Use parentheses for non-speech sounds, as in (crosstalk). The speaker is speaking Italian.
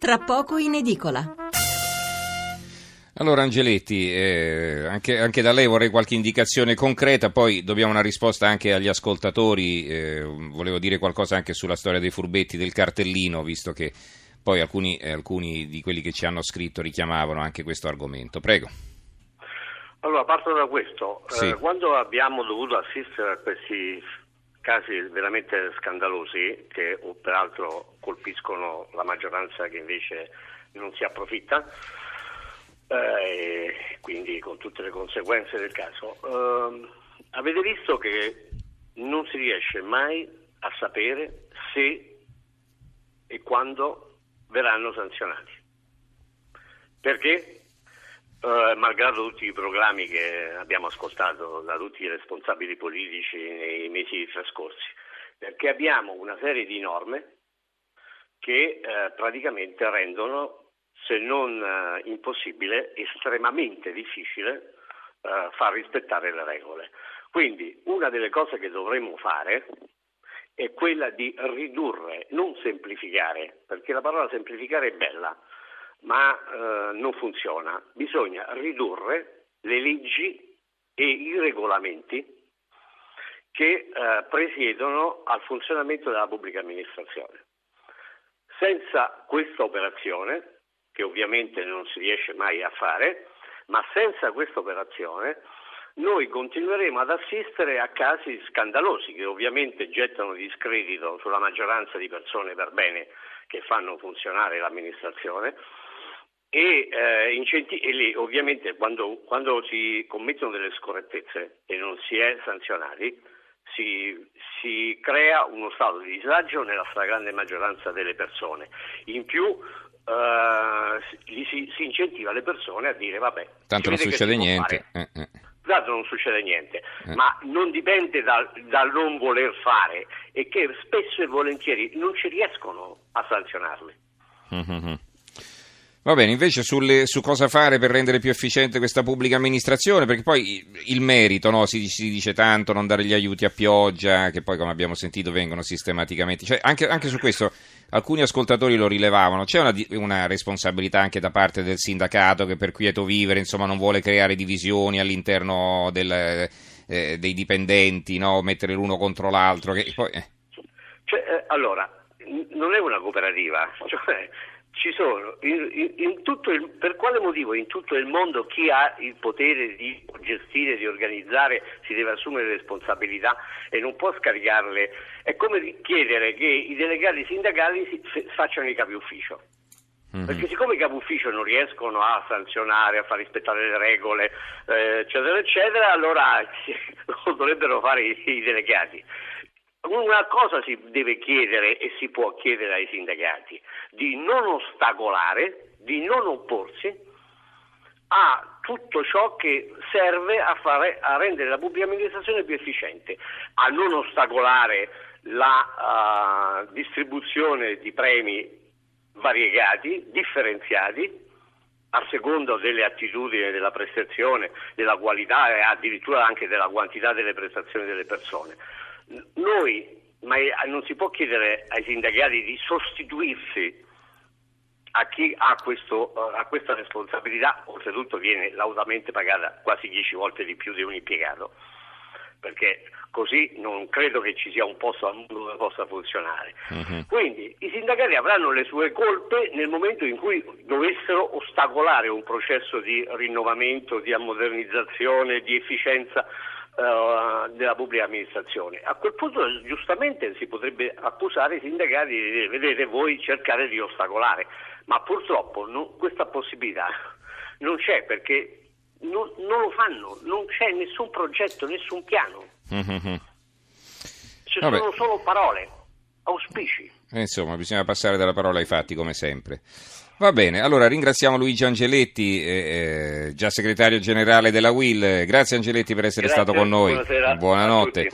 tra poco in edicola. Allora Angeletti, eh, anche, anche, da lei vorrei qualche indicazione concreta, poi dobbiamo una risposta anche agli ascoltatori, eh, volevo dire qualcosa anche sulla storia dei furbetti del cartellino, visto che poi alcuni, eh, alcuni di quelli che ci hanno scritto richiamavano anche questo argomento. Prego. Allora, parto da questo. Sì. Eh, quando abbiamo dovuto assistere a questi casi veramente scandalosi, che peraltro colpiscono la maggioranza che invece non si approfitta, eh, quindi con tutte le conseguenze del caso, eh, avete visto che non si riesce mai a sapere se e quando verranno sanzionati. Perché? Uh, malgrado tutti i programmi che abbiamo ascoltato da tutti i responsabili politici nei mesi trascorsi, perché abbiamo una serie di norme che uh, praticamente rendono, se non uh, impossibile, estremamente difficile far rispettare le regole. Quindi una delle cose che dovremmo fare è quella di ridurre, non semplificare, perché la parola semplificare è bella, ma eh, non funziona. Bisogna ridurre le leggi e i regolamenti che eh, presiedono al funzionamento della pubblica amministrazione. Senza questa operazione, che ovviamente non si riesce mai a fare, ma senza questa operazione noi continueremo ad assistere a casi scandalosi che ovviamente gettano discredito sulla maggioranza di persone per bene che fanno funzionare l'amministrazione e, eh, incenti- e lì ovviamente quando, quando, si commettono delle scorrettezze e non si è sanzionati si, si crea uno stato di disagio nella stragrande maggioranza delle persone. In più eh, si, si, incentiva le persone a dire vabbè, tanto non succede niente. Eh, eh. Tanto non succede niente, eh. ma non dipende dal, dal non voler fare e che spesso e volentieri non ci riescono a sanzionarli. Mm-hmm. Va bene, invece sulle, su cosa fare per rendere più efficiente questa pubblica amministrazione, perché poi il merito, no? si, si, dice tanto non dare gli aiuti a pioggia, che poi come abbiamo sentito vengono sistematicamente, cioè, anche, anche, su questo alcuni ascoltatori lo rilevavano, c'è una, una, responsabilità anche da parte del sindacato che per quieto vivere insomma, non vuole creare divisioni all'interno del, eh, dei dipendenti, no? mettere l'uno contro l'altro. Poi, eh. cioè, eh, allora, non è una cooperativa, (laughs) cioè ci sono in, in, in il, per quale motivo in tutto il mondo chi ha il potere di gestire, di organizzare si deve assumere responsabilità e non può scaricarle? È come chiedere che i delegati sindacali si, facciano i capi ufficio. Mm-hmm. perché siccome i capi ufficio non riescono a sanzionare, a far rispettare le regole eh, eccetera eccetera allora (laughs) lo dovrebbero fare i, i delegati una cosa si deve chiedere e si può chiedere ai sindacati, di non ostacolare, di non opporsi a tutto ciò che serve a, fare, a rendere la pubblica amministrazione più efficiente, a non ostacolare la uh, distribuzione di premi variegati, differenziati, a seconda delle attitudini, della prestazione, della qualità e addirittura anche della quantità delle prestazioni delle persone noi, ma non si può chiedere ai sindacati di sostituirsi a chi ha, questo, eh, ha questa responsabilità, oltretutto viene lautamente pagata quasi dieci volte di più di un impiegato, perché così non credo che ci sia un posto al mondo dove possa funzionare. Uh-huh. Quindi i sindacati avranno le sue colpe nel momento in cui dovessero ostacolare un processo di rinnovamento, di ammodernizzazione, di efficienza uh, della pubblica amministrazione. A quel punto giustamente si potrebbe accusare i sindacati di dire vedete voi cercare di ostacolare, ma purtroppo non, questa possibilità non c'è perché non, non, lo fanno, non c'è nessun progetto, nessun piano. Mm-hmm. Ci Vabbè. sono solo parole, auspici. Eh, insomma, bisogna passare dalla parola ai fatti come sempre. Va bene, allora ringraziamo Luigi Angeletti, eh, eh, già segretario generale della WIL. Grazie Angeletti per essere Grazie, stato con noi. Buonasera. Buonanotte.